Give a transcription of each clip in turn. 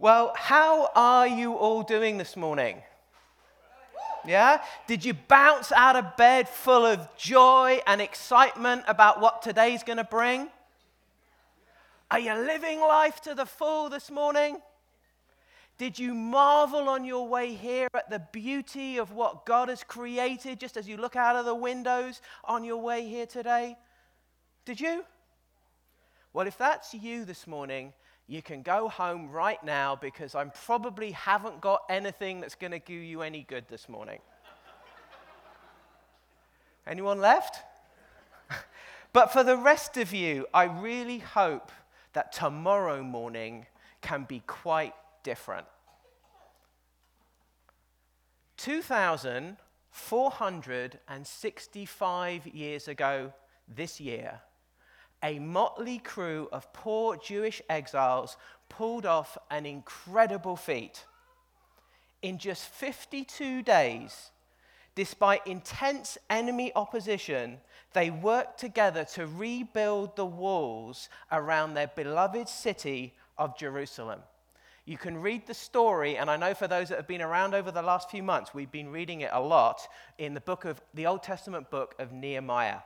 Well, how are you all doing this morning? Yeah? Did you bounce out of bed full of joy and excitement about what today's going to bring? Are you living life to the full this morning? Did you marvel on your way here at the beauty of what God has created just as you look out of the windows on your way here today? Did you? Well, if that's you this morning, you can go home right now because I probably haven't got anything that's going to do you any good this morning. Anyone left? but for the rest of you, I really hope that tomorrow morning can be quite different. 2,465 years ago this year, a motley crew of poor Jewish exiles pulled off an incredible feat. In just 52 days, despite intense enemy opposition, they worked together to rebuild the walls around their beloved city of Jerusalem. You can read the story, and I know for those that have been around over the last few months, we've been reading it a lot in the book of the Old Testament book of Nehemiah.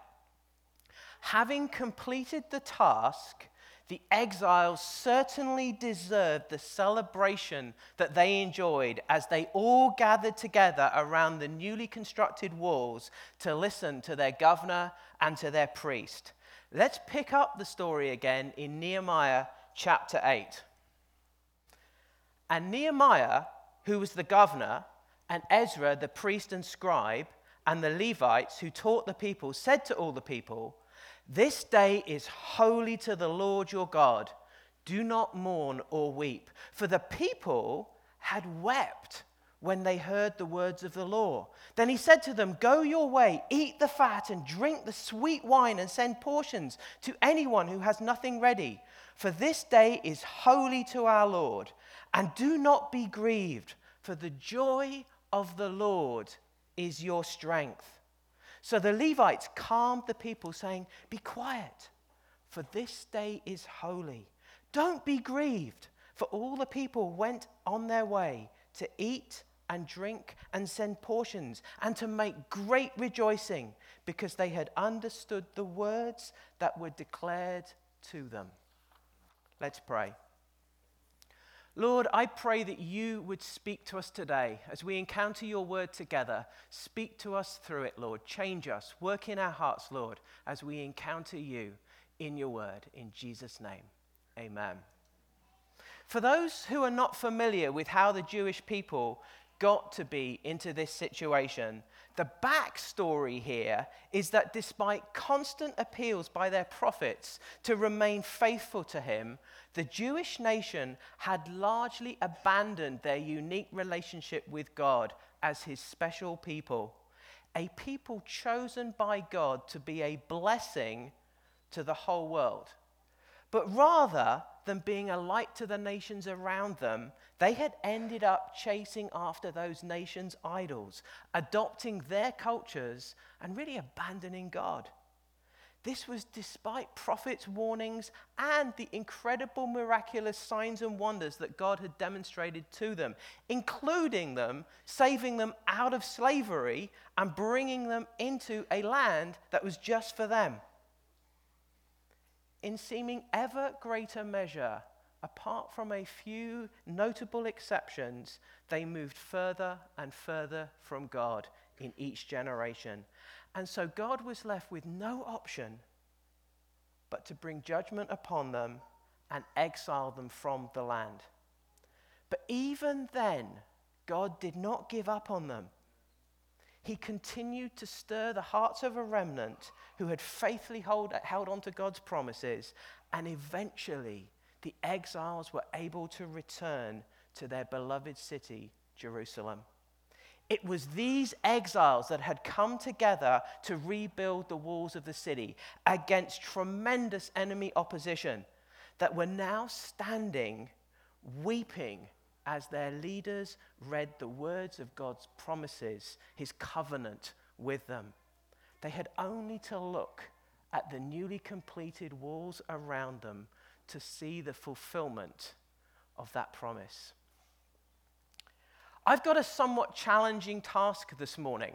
Having completed the task, the exiles certainly deserved the celebration that they enjoyed as they all gathered together around the newly constructed walls to listen to their governor and to their priest. Let's pick up the story again in Nehemiah chapter 8. And Nehemiah, who was the governor, and Ezra, the priest and scribe, and the Levites who taught the people, said to all the people, this day is holy to the Lord your God. Do not mourn or weep. For the people had wept when they heard the words of the law. Then he said to them, Go your way, eat the fat, and drink the sweet wine, and send portions to anyone who has nothing ready. For this day is holy to our Lord. And do not be grieved, for the joy of the Lord is your strength. So the Levites calmed the people, saying, Be quiet, for this day is holy. Don't be grieved, for all the people went on their way to eat and drink and send portions and to make great rejoicing because they had understood the words that were declared to them. Let's pray. Lord, I pray that you would speak to us today as we encounter your word together. Speak to us through it, Lord. Change us. Work in our hearts, Lord, as we encounter you in your word. In Jesus' name, amen. For those who are not familiar with how the Jewish people got to be into this situation, the backstory here is that despite constant appeals by their prophets to remain faithful to him, the Jewish nation had largely abandoned their unique relationship with God as his special people, a people chosen by God to be a blessing to the whole world. But rather than being a light to the nations around them, they had ended up chasing after those nations' idols, adopting their cultures, and really abandoning God. This was despite prophets' warnings and the incredible miraculous signs and wonders that God had demonstrated to them, including them saving them out of slavery and bringing them into a land that was just for them. In seeming ever greater measure, apart from a few notable exceptions, they moved further and further from God in each generation. And so God was left with no option but to bring judgment upon them and exile them from the land. But even then, God did not give up on them. He continued to stir the hearts of a remnant who had faithfully hold, held on to God's promises, and eventually the exiles were able to return to their beloved city, Jerusalem. It was these exiles that had come together to rebuild the walls of the city against tremendous enemy opposition that were now standing weeping as their leaders read the words of God's promises, his covenant with them. They had only to look at the newly completed walls around them to see the fulfillment of that promise. I've got a somewhat challenging task this morning.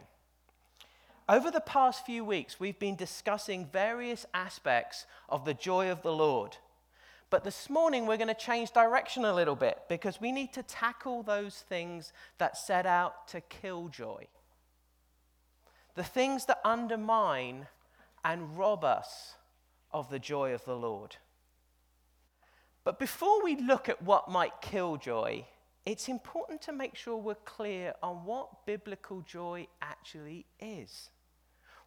Over the past few weeks, we've been discussing various aspects of the joy of the Lord. But this morning, we're going to change direction a little bit because we need to tackle those things that set out to kill joy. The things that undermine and rob us of the joy of the Lord. But before we look at what might kill joy, it's important to make sure we're clear on what biblical joy actually is.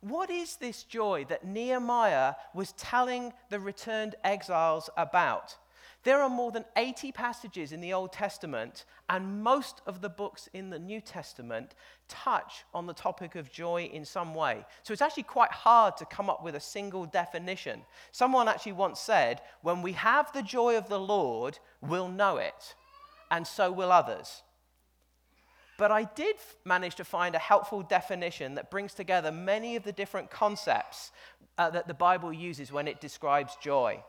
What is this joy that Nehemiah was telling the returned exiles about? There are more than 80 passages in the Old Testament, and most of the books in the New Testament touch on the topic of joy in some way. So it's actually quite hard to come up with a single definition. Someone actually once said, When we have the joy of the Lord, we'll know it, and so will others. But I did manage to find a helpful definition that brings together many of the different concepts uh, that the Bible uses when it describes joy.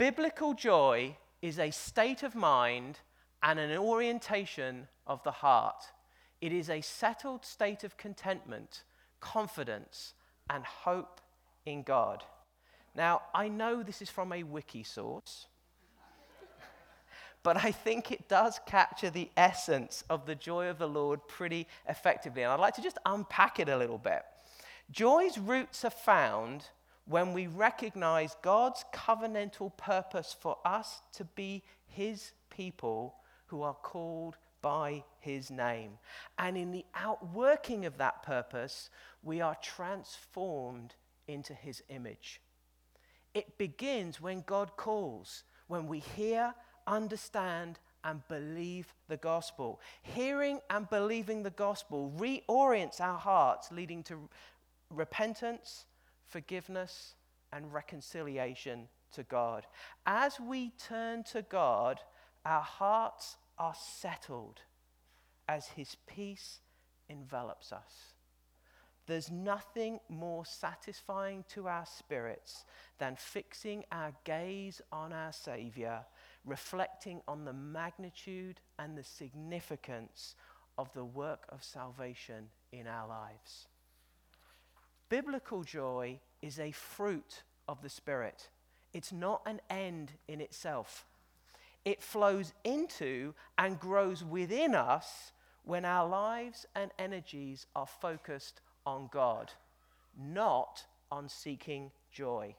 Biblical joy is a state of mind and an orientation of the heart. It is a settled state of contentment, confidence, and hope in God. Now, I know this is from a wiki source, but I think it does capture the essence of the joy of the Lord pretty effectively. And I'd like to just unpack it a little bit. Joy's roots are found when we recognize God's covenantal purpose for us to be His people who are called by His name. And in the outworking of that purpose, we are transformed into His image. It begins when God calls, when we hear understand and believe the gospel. Hearing and believing the gospel reorients our hearts, leading to repentance, forgiveness, and reconciliation to God. As we turn to God, our hearts are settled as His peace envelops us. There's nothing more satisfying to our spirits than fixing our gaze on our Savior reflecting on the magnitude and the significance of the work of salvation in our lives. Biblical joy is a fruit of the Spirit, it's not an end in itself. It flows into and grows within us when our lives and energies are focused on God, not on seeking joy.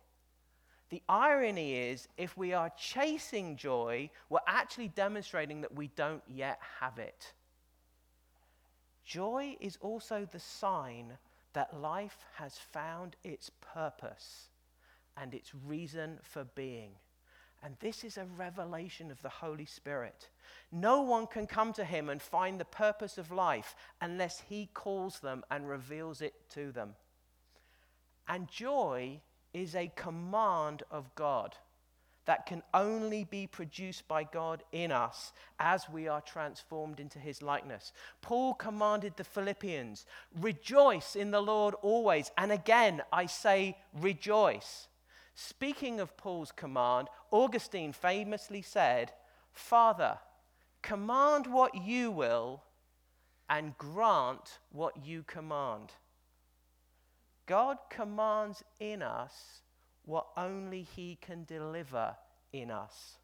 The irony is, if we are chasing joy, we're actually demonstrating that we don't yet have it. Joy is also the sign that life has found its purpose and its reason for being. And this is a revelation of the Holy Spirit. No one can come to him and find the purpose of life unless he calls them and reveals it to them. And joy is a command of God that can only be produced by God in us as we are transformed into his likeness. Paul commanded the Philippians, rejoice in the Lord always. And again, I say rejoice. Speaking of Paul's command, Augustine famously said, Father, command what you will and grant what you command. God commands in us what only He can deliver in us.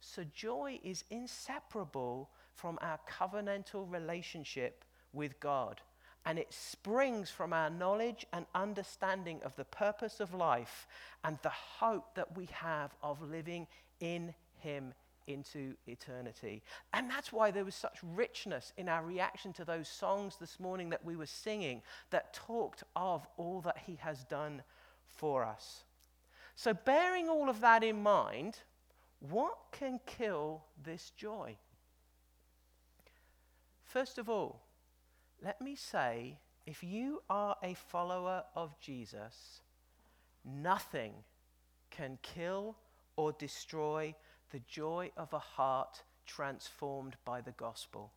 So joy is inseparable from our covenantal relationship with God. And it springs from our knowledge and understanding of the purpose of life and the hope that we have of living in Him into eternity. And that's why there was such richness in our reaction to those songs this morning that we were singing that talked of all that He has done for us. So, bearing all of that in mind, what can kill this joy? First of all, let me say if you are a follower of Jesus, nothing can kill or destroy the joy of a heart transformed by the gospel.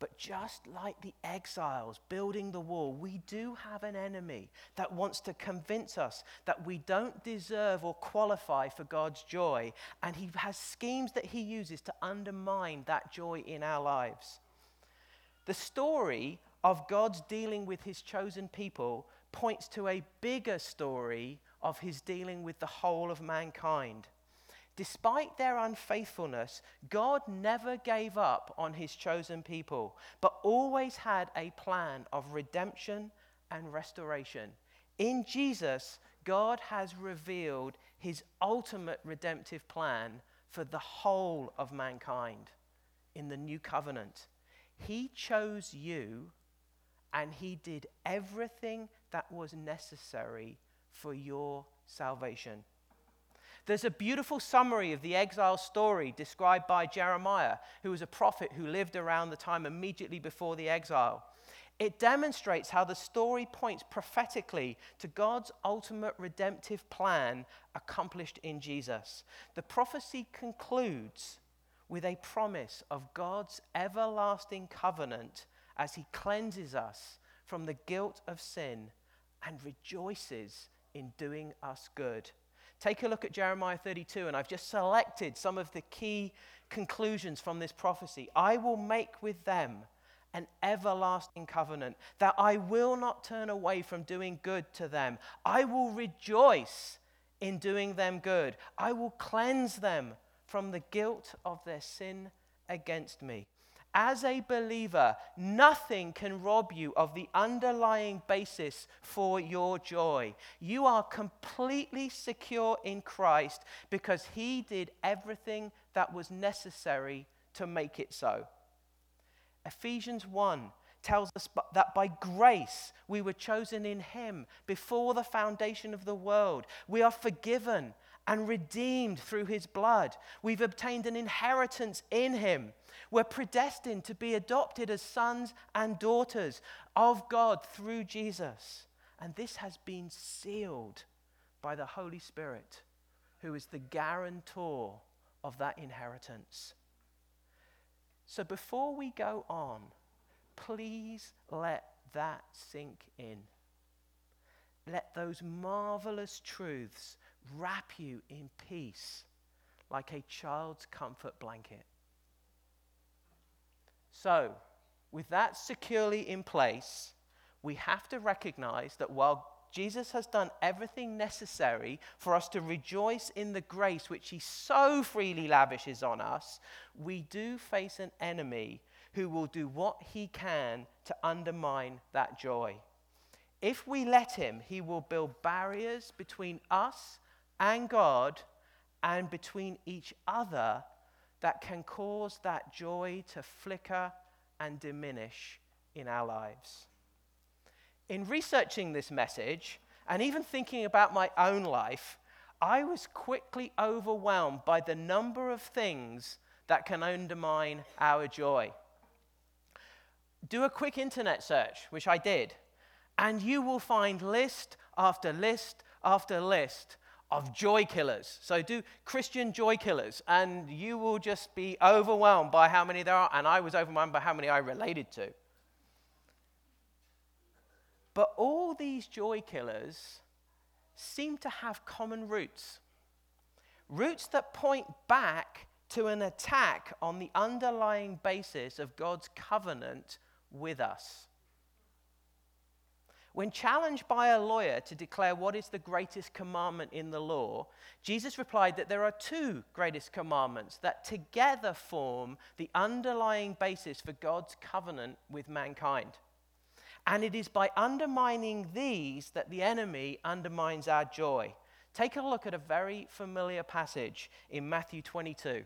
But just like the exiles building the wall, we do have an enemy that wants to convince us that we don't deserve or qualify for God's joy. And he has schemes that he uses to undermine that joy in our lives. The story of God's dealing with his chosen people points to a bigger story of his dealing with the whole of mankind. Despite their unfaithfulness, God never gave up on his chosen people, but always had a plan of redemption and restoration. In Jesus, God has revealed his ultimate redemptive plan for the whole of mankind in the new covenant. He chose you and he did everything that was necessary for your salvation. There's a beautiful summary of the exile story described by Jeremiah, who was a prophet who lived around the time immediately before the exile. It demonstrates how the story points prophetically to God's ultimate redemptive plan accomplished in Jesus. The prophecy concludes with a promise of God's everlasting covenant as he cleanses us from the guilt of sin and rejoices in doing us good. Take a look at Jeremiah 32, and I've just selected some of the key conclusions from this prophecy. I will make with them an everlasting covenant, that I will not turn away from doing good to them. I will rejoice in doing them good. I will cleanse them from the guilt of their sin against me. As a believer, nothing can rob you of the underlying basis for your joy. You are completely secure in Christ because He did everything that was necessary to make it so. Ephesians 1 tells us that by grace we were chosen in Him before the foundation of the world. We are forgiven and redeemed through his blood. We've obtained an inheritance in him. We're predestined to be adopted as sons and daughters of God through Jesus. And this has been sealed by the Holy Spirit, who is the guarantor of that inheritance. So before we go on, please let that sink in. Let those marvelous truths wrap you in peace like a child's comfort blanket. So, with that securely in place, we have to recognize that while Jesus has done everything necessary for us to rejoice in the grace which he so freely lavishes on us, we do face an enemy who will do what he can to undermine that joy. If we let him, he will build barriers between us and God and between each other that can cause that joy to flicker and diminish in our lives. In researching this message, and even thinking about my own life, I was quickly overwhelmed by the number of things that can undermine our joy. Do a quick internet search, which I did, and you will find list after list after list of joy killers. So do Christian joy killers, and you will just be overwhelmed by how many there are. And I was overwhelmed by how many I related to. But all these joy killers seem to have common roots roots that point back to an attack on the underlying basis of God's covenant with us. When challenged by a lawyer to declare what is the greatest commandment in the law, Jesus replied that there are two greatest commandments that together form the underlying basis for God's covenant with mankind. And it is by undermining these that the enemy undermines our joy. Take a look at a very familiar passage in Matthew 22.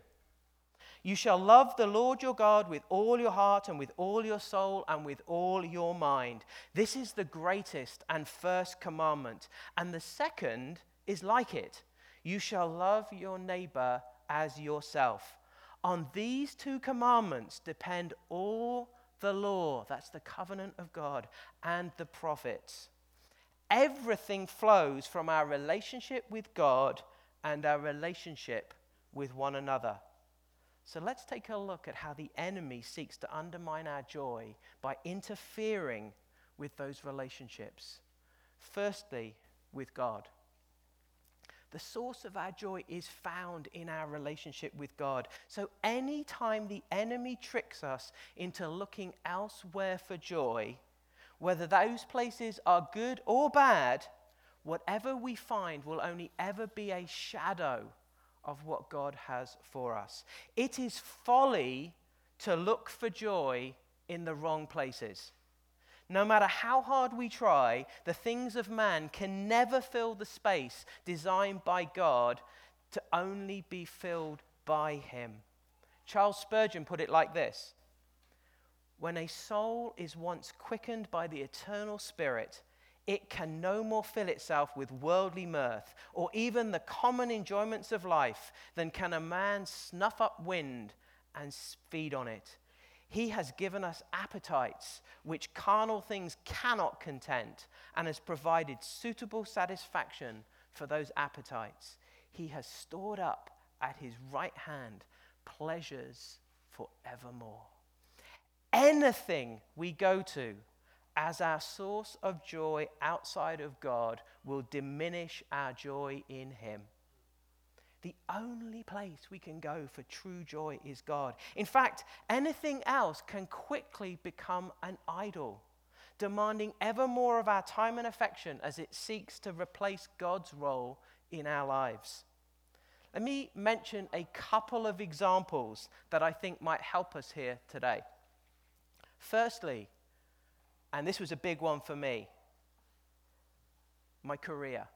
You shall love the Lord your God with all your heart and with all your soul and with all your mind. This is the greatest and first commandment. And the second is like it you shall love your neighbor as yourself. On these two commandments depend all the law, that's the covenant of God, and the prophets. Everything flows from our relationship with God and our relationship with one another. So let's take a look at how the enemy seeks to undermine our joy by interfering with those relationships. Firstly, with God. The source of our joy is found in our relationship with God. So, anytime the enemy tricks us into looking elsewhere for joy, whether those places are good or bad, whatever we find will only ever be a shadow of what God has for us. It is folly to look for joy in the wrong places. No matter how hard we try, the things of man can never fill the space designed by God to only be filled by Him. Charles Spurgeon put it like this When a soul is once quickened by the eternal Spirit, it can no more fill itself with worldly mirth or even the common enjoyments of life than can a man snuff up wind and feed on it. He has given us appetites which carnal things cannot content and has provided suitable satisfaction for those appetites. He has stored up at his right hand pleasures forevermore. Anything we go to as our source of joy outside of God will diminish our joy in Him. The only place we can go for true joy is God. In fact, anything else can quickly become an idol, demanding ever more of our time and affection as it seeks to replace God's role in our lives. Let me mention a couple of examples that I think might help us here today. Firstly, and this was a big one for me my career.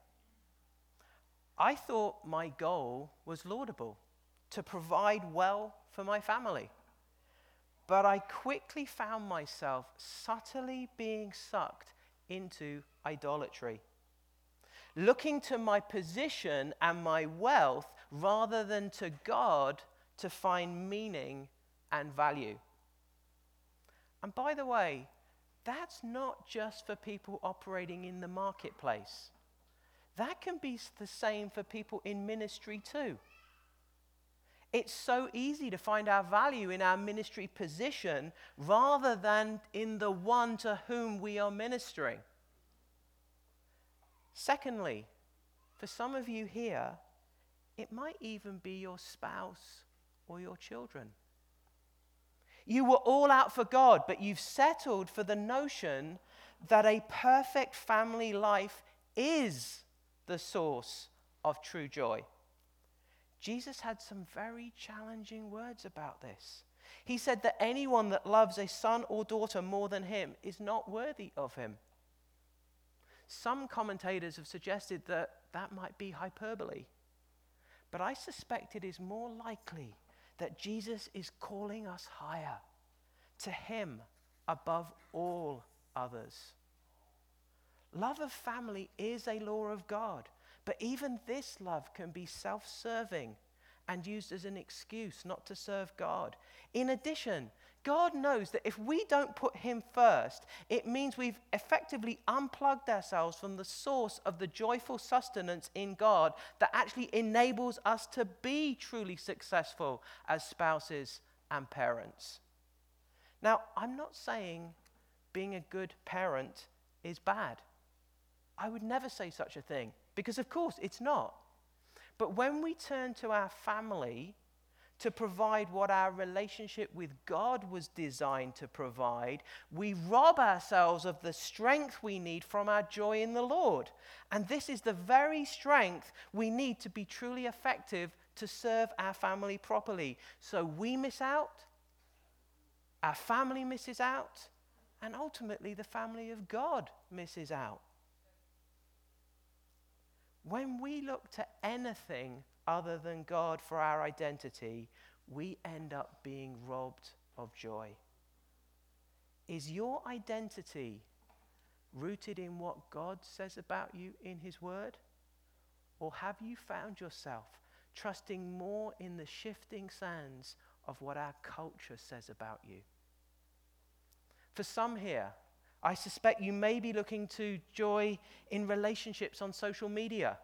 I thought my goal was laudable to provide well for my family. But I quickly found myself subtly being sucked into idolatry, looking to my position and my wealth rather than to God to find meaning and value. And by the way, that's not just for people operating in the marketplace. That can be the same for people in ministry too. It's so easy to find our value in our ministry position rather than in the one to whom we are ministering. Secondly, for some of you here, it might even be your spouse or your children. You were all out for God, but you've settled for the notion that a perfect family life is the source of true joy. Jesus had some very challenging words about this. He said that anyone that loves a son or daughter more than him is not worthy of him. Some commentators have suggested that that might be hyperbole, but I suspect it is more likely that Jesus is calling us higher to Him above all others. Love of family is a law of God, but even this love can be self serving and used as an excuse not to serve God. In addition, God knows that if we don't put Him first, it means we've effectively unplugged ourselves from the source of the joyful sustenance in God that actually enables us to be truly successful as spouses and parents. Now, I'm not saying being a good parent is bad. I would never say such a thing because, of course, it's not. But when we turn to our family to provide what our relationship with God was designed to provide, we rob ourselves of the strength we need from our joy in the Lord. And this is the very strength we need to be truly effective to serve our family properly. So we miss out, our family misses out, and ultimately the family of God misses out. When we look to anything other than God for our identity, we end up being robbed of joy. Is your identity rooted in what God says about you in His Word? Or have you found yourself trusting more in the shifting sands of what our culture says about you? For some here, I suspect you may be looking to joy in relationships on social media.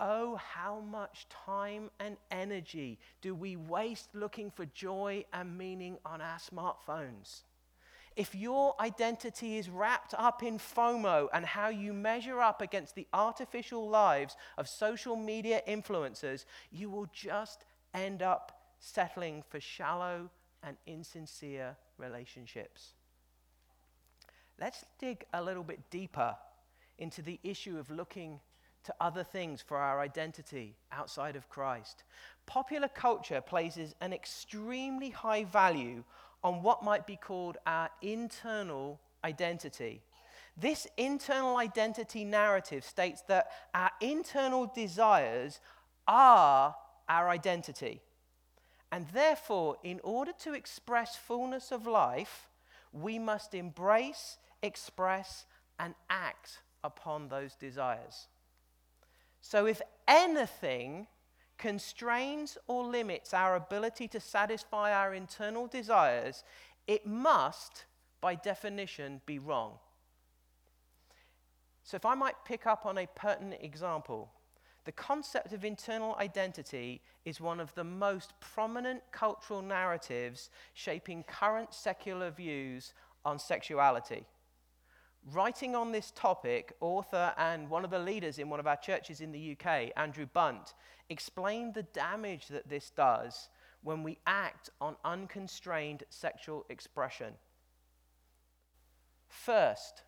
Oh, how much time and energy do we waste looking for joy and meaning on our smartphones? If your identity is wrapped up in FOMO and how you measure up against the artificial lives of social media influencers, you will just end up settling for shallow and insincere relationships. Let's dig a little bit deeper into the issue of looking to other things for our identity outside of Christ. Popular culture places an extremely high value on what might be called our internal identity. This internal identity narrative states that our internal desires are our identity. And therefore, in order to express fullness of life, we must embrace, express, and act upon those desires. So, if anything constrains or limits our ability to satisfy our internal desires, it must, by definition, be wrong. So, if I might pick up on a pertinent example, the concept of internal identity is one of the most prominent cultural narratives shaping current secular views on sexuality. Writing on this topic, author and one of the leaders in one of our churches in the UK, Andrew Bunt, explained the damage that this does when we act on unconstrained sexual expression. First,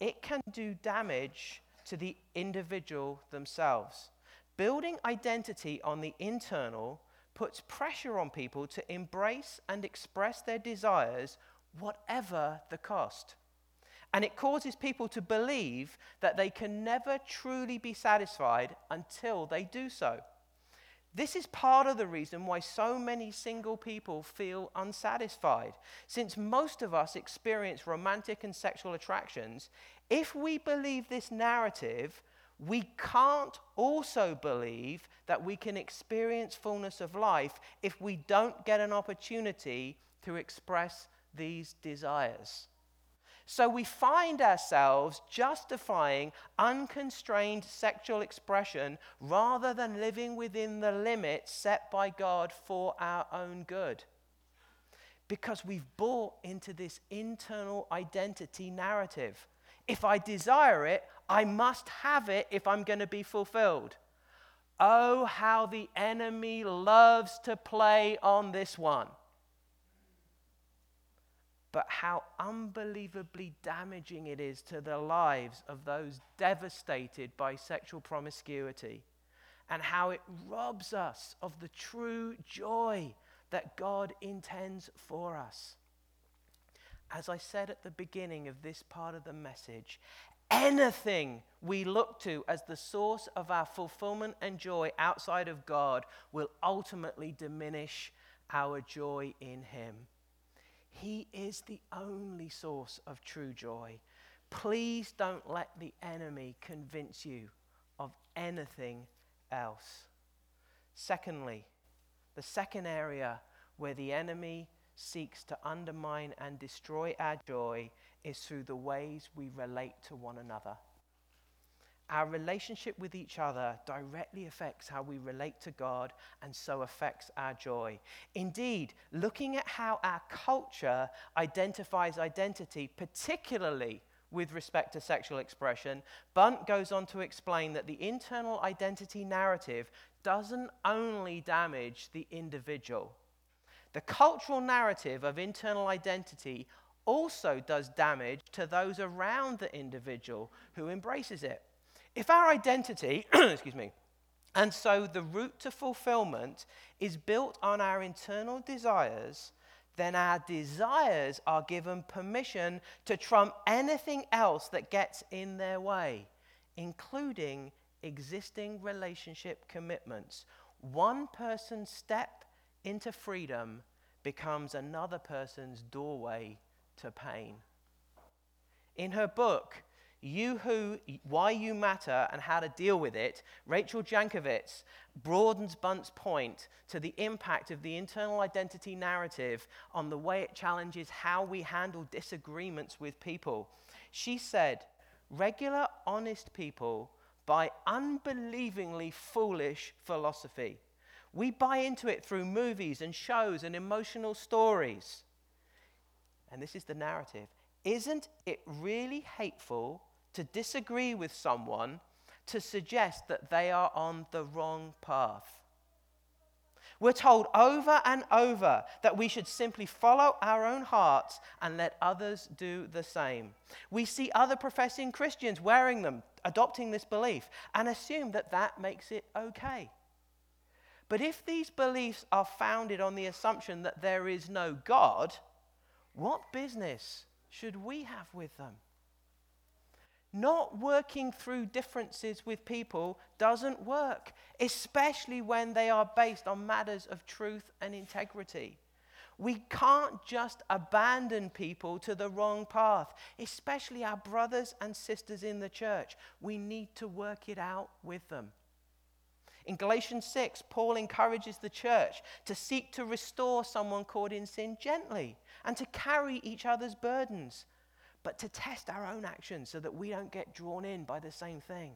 it can do damage to the individual themselves. Building identity on the internal puts pressure on people to embrace and express their desires, whatever the cost. And it causes people to believe that they can never truly be satisfied until they do so. This is part of the reason why so many single people feel unsatisfied. Since most of us experience romantic and sexual attractions, if we believe this narrative, we can't also believe that we can experience fullness of life if we don't get an opportunity to express these desires. So we find ourselves justifying unconstrained sexual expression rather than living within the limits set by God for our own good. Because we've bought into this internal identity narrative. If I desire it, I must have it if I'm going to be fulfilled. Oh, how the enemy loves to play on this one but how unbelievably damaging it is to the lives of those devastated by sexual promiscuity, and how it robs us of the true joy that God intends for us. As I said at the beginning of this part of the message, anything we look to as the source of our fulfillment and joy outside of God will ultimately diminish our joy in Him. He is the only source of true joy. Please don't let the enemy convince you of anything else. Secondly, the second area where the enemy seeks to undermine and destroy our joy is through the ways we relate to one another. Our relationship with each other directly affects how we relate to God and so affects our joy. Indeed, looking at how our culture identifies identity, particularly with respect to sexual expression, Bunt goes on to explain that the internal identity narrative doesn't only damage the individual. The cultural narrative of internal identity also does damage to those around the individual who embraces it. If our identity, excuse me, and so the route to fulfillment is built on our internal desires, then our desires are given permission to trump anything else that gets in their way, including existing relationship commitments. One person's step into freedom becomes another person's doorway to pain. In her book, you Who, Why You Matter, and How to Deal with It, Rachel Jankovic broadens Bunt's point to the impact of the internal identity narrative on the way it challenges how we handle disagreements with people. She said, Regular, honest people buy unbelievingly foolish philosophy. We buy into it through movies and shows and emotional stories. And this is the narrative. Isn't it really hateful to disagree with someone to suggest that they are on the wrong path? We're told over and over that we should simply follow our own hearts and let others do the same. We see other professing Christians wearing them, adopting this belief, and assume that that makes it okay. But if these beliefs are founded on the assumption that there is no God, what business should we have with them? Not working through differences with people doesn't work, especially when they are based on matters of truth and integrity. We can't just abandon people to the wrong path, especially our brothers and sisters in the church. We need to work it out with them. In Galatians 6, Paul encourages the church to seek to restore someone caught in sin gently and to carry each other's burdens but to test our own actions so that we don't get drawn in by the same thing.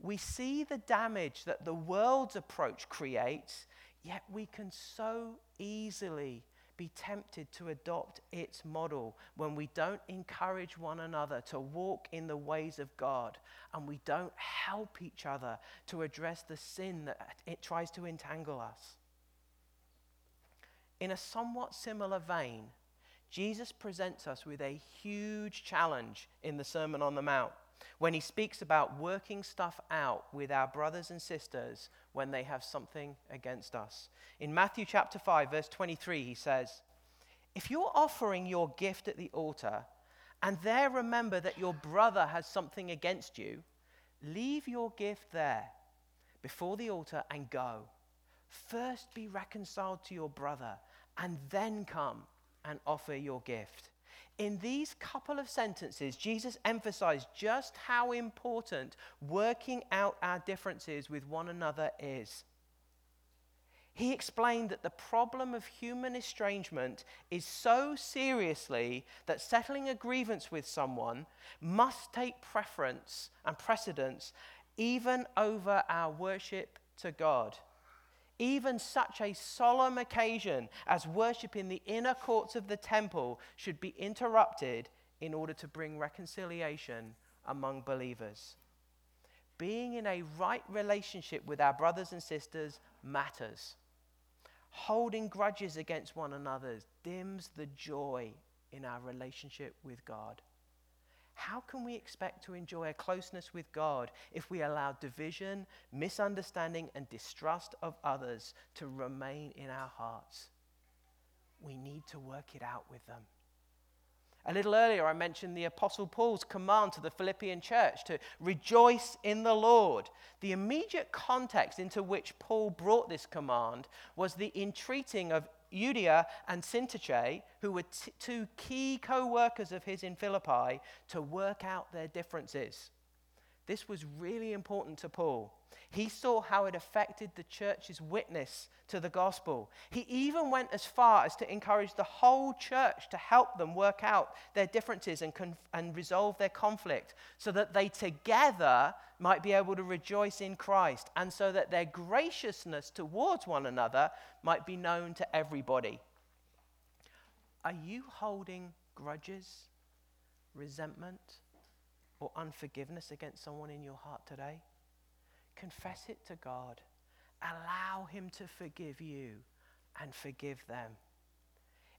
We see the damage that the world's approach creates, yet we can so easily be tempted to adopt its model when we don't encourage one another to walk in the ways of God and we don't help each other to address the sin that it tries to entangle us. In a somewhat similar vein, Jesus presents us with a huge challenge in the Sermon on the Mount when he speaks about working stuff out with our brothers and sisters when they have something against us. In Matthew chapter 5, verse 23, he says, If you're offering your gift at the altar and there remember that your brother has something against you, leave your gift there before the altar and go. First be reconciled to your brother and then come and offer your gift. In these couple of sentences, Jesus emphasized just how important working out our differences with one another is. He explained that the problem of human estrangement is so seriously that settling a grievance with someone must take preference and precedence even over our worship to God even such a solemn occasion as worship in the inner courts of the temple should be interrupted in order to bring reconciliation among believers. Being in a right relationship with our brothers and sisters matters. Holding grudges against one another dims the joy in our relationship with God. How can we expect to enjoy a closeness with God if we allow division, misunderstanding, and distrust of others to remain in our hearts? We need to work it out with them. A little earlier, I mentioned the Apostle Paul's command to the Philippian church to rejoice in the Lord. The immediate context into which Paul brought this command was the entreating of Euodia and Syntyche, who were t- two key co workers of his in Philippi, to work out their differences. This was really important to Paul. He saw how it affected the church's witness to the gospel. He even went as far as to encourage the whole church to help them work out their differences and, conf- and resolve their conflict so that they together might be able to rejoice in Christ and so that their graciousness towards one another might be known to everybody. Are you holding grudges, resentment, or unforgiveness against someone in your heart today? Confess it to God. Allow Him to forgive you and forgive them.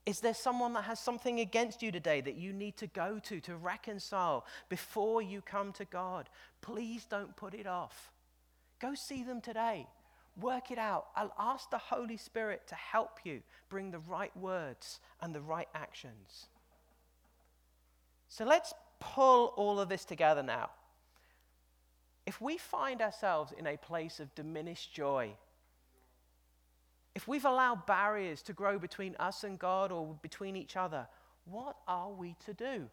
Is there someone that has something against you today that you need to go to to reconcile before you come to God? Please don't put it off. Go see them today. Work it out. I'll ask the Holy Spirit to help you bring the right words and the right actions. So let's pull all of this together now. If we find ourselves in a place of diminished joy, if we've allowed barriers to grow between us and God or between each other, what are we to do?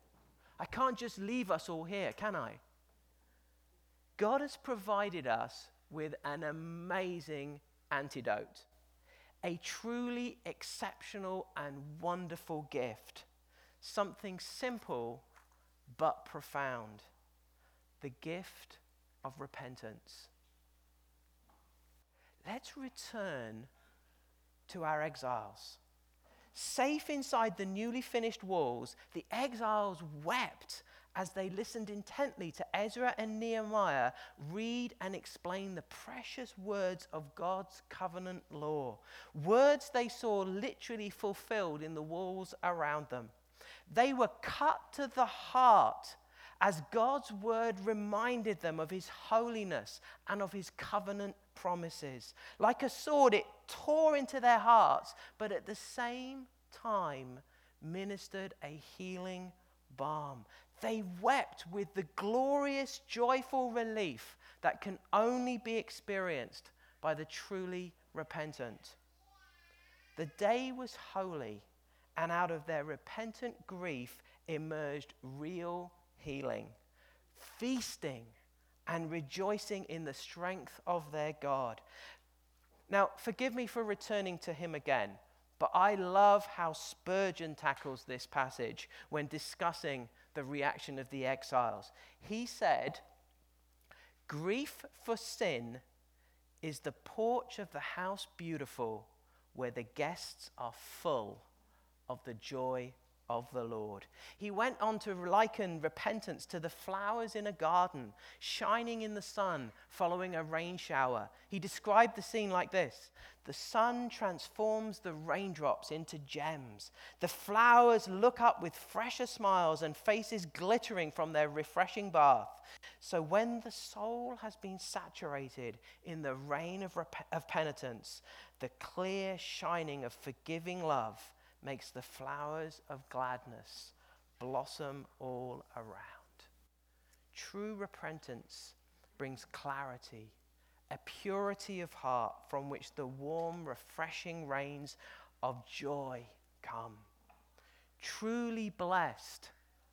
I can't just leave us all here, can I? God has provided us with an amazing antidote, a truly exceptional and wonderful gift, something simple but profound the gift of repentance. Let's return to our exiles. Safe inside the newly finished walls, the exiles wept as they listened intently to Ezra and Nehemiah read and explain the precious words of God's covenant law. Words they saw literally fulfilled in the walls around them. They were cut to the heart as God's word reminded them of his holiness and of his covenant promises. Like a sword, it tore into their hearts, but at the same time ministered a healing balm. They wept with the glorious, joyful relief that can only be experienced by the truly repentant. The day was holy, and out of their repentant grief emerged real healing, feasting and rejoicing in the strength of their God. Now, forgive me for returning to him again, but I love how Spurgeon tackles this passage when discussing the reaction of the exiles. He said, Grief for sin is the porch of the house beautiful where the guests are full of the joy of the Lord. He went on to liken repentance to the flowers in a garden, shining in the sun following a rain shower. He described the scene like this The sun transforms the raindrops into gems. The flowers look up with fresher smiles and faces glittering from their refreshing bath. So when the soul has been saturated in the rain of, rep- of penitence, the clear shining of forgiving love, makes the flowers of gladness blossom all around. True repentance brings clarity, a purity of heart from which the warm, refreshing rains of joy come. Truly blessed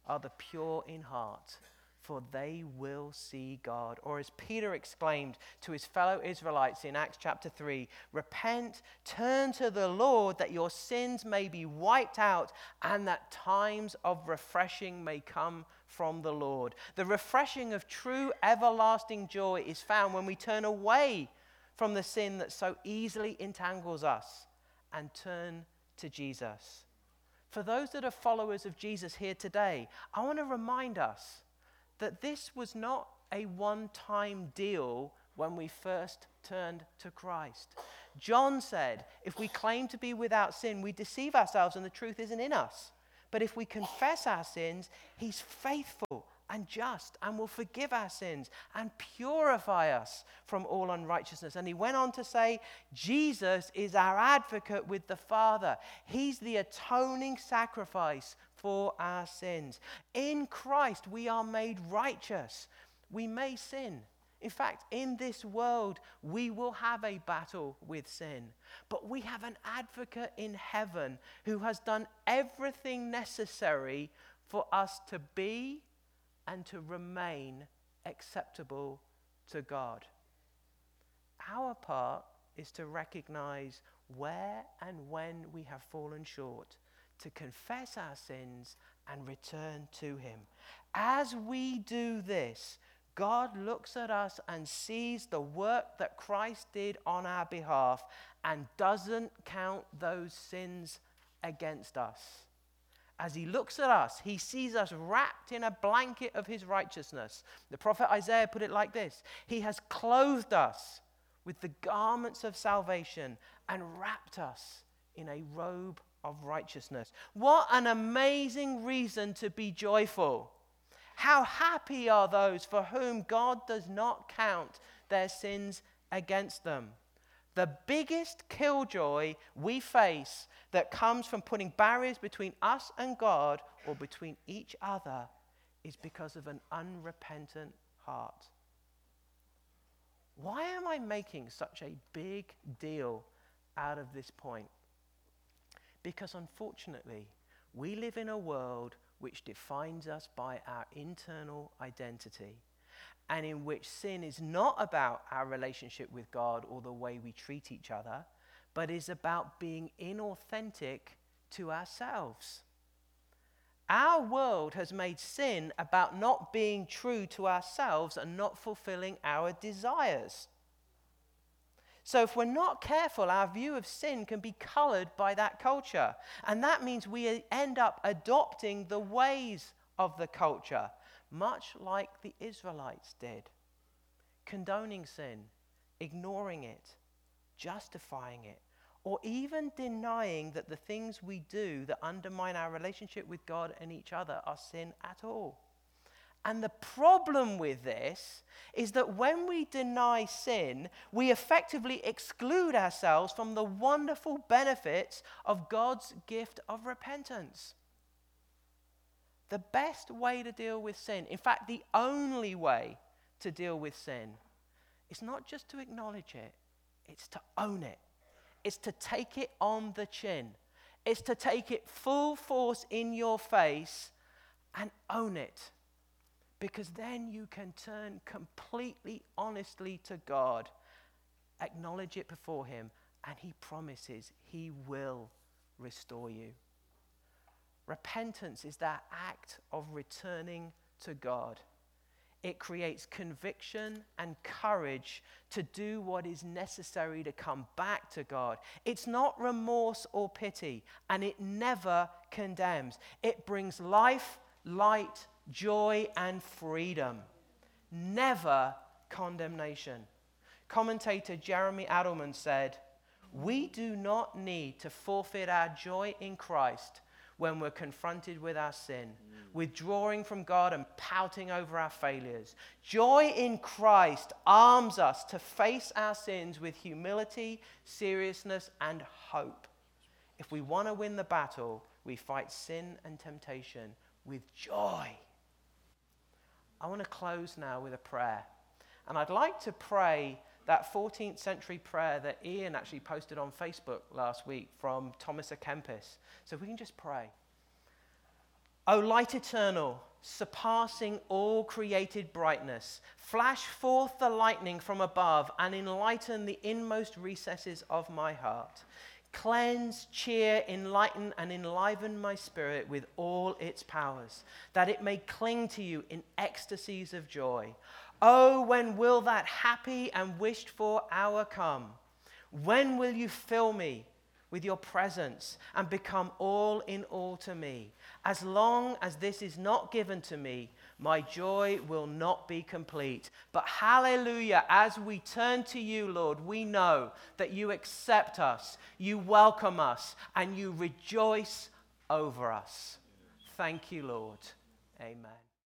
are the pure in heart for they will see God. Or as Peter exclaimed to his fellow Israelites in Acts chapter 3 Repent, turn to the Lord, that your sins may be wiped out, and that times of refreshing may come from the Lord. The refreshing of true everlasting joy is found when we turn away from the sin that so easily entangles us and turn to Jesus. For those that are followers of Jesus here today, I want to remind us that this was not a one time deal when we first turned to Christ. John said, if we claim to be without sin, we deceive ourselves and the truth isn't in us. But if we confess our sins, he's faithful and just and will forgive our sins and purify us from all unrighteousness. And he went on to say, Jesus is our advocate with the Father. He's the atoning sacrifice for our sins. In Christ, we are made righteous. We may sin. In fact, in this world, we will have a battle with sin. But we have an advocate in heaven who has done everything necessary for us to be and to remain acceptable to God. Our part is to recognize where and when we have fallen short, to confess our sins and return to Him. As we do this, God looks at us and sees the work that Christ did on our behalf and doesn't count those sins against us as he looks at us, he sees us wrapped in a blanket of his righteousness. The prophet Isaiah put it like this He has clothed us with the garments of salvation and wrapped us in a robe of righteousness. What an amazing reason to be joyful! How happy are those for whom God does not count their sins against them. The biggest killjoy we face that comes from putting barriers between us and God or between each other is because of an unrepentant heart. Why am I making such a big deal out of this point? Because unfortunately, we live in a world which defines us by our internal identity and in which sin is not about our relationship with God or the way we treat each other, but is about being inauthentic to ourselves. Our world has made sin about not being true to ourselves and not fulfilling our desires. So, if we're not careful, our view of sin can be colored by that culture. And that means we end up adopting the ways of the culture, much like the Israelites did, condoning sin, ignoring it, justifying it, or even denying that the things we do that undermine our relationship with God and each other are sin at all. And the problem with this is that when we deny sin, we effectively exclude ourselves from the wonderful benefits of God's gift of repentance. The best way to deal with sin, in fact, the only way to deal with sin, is not just to acknowledge it, it's to own it. It's to take it on the chin. It's to take it full force in your face and own it because then you can turn completely honestly to God, acknowledge it before Him, and He promises He will restore you. Repentance is that act of returning to God. It creates conviction and courage to do what is necessary to come back to God. It's not remorse or pity, and it never condemns. It brings life, light, joy, and freedom. Never condemnation. Commentator Jeremy Adelman said, We do not need to forfeit our joy in Christ when we're confronted with our sin, mm. withdrawing from God and pouting over our failures. Joy in Christ arms us to face our sins with humility, seriousness, and hope. If we want to win the battle, we fight sin and temptation with joy. I want to close now with a prayer. And I'd like to pray that 14th century prayer that Ian actually posted on Facebook last week from Thomas à Kempis. So we can just pray. O light eternal, surpassing all created brightness, flash forth the lightning from above and enlighten the inmost recesses of my heart. Cleanse, cheer, enlighten, and enliven my spirit with all its powers, that it may cling to you in ecstasies of joy. Oh, when will that happy and wished for hour come? When will you fill me with your presence and become all in all to me? As long as this is not given to me, my joy will not be complete. But hallelujah, as we turn to you, Lord, we know that you accept us, you welcome us, and you rejoice over us. Thank you, Lord. Amen.